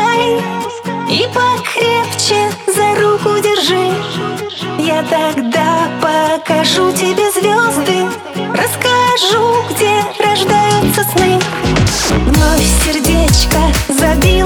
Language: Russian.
отпускай И покрепче за руку держи Я тогда покажу тебе звезды Расскажу, где рождаются сны Вновь сердечко забит.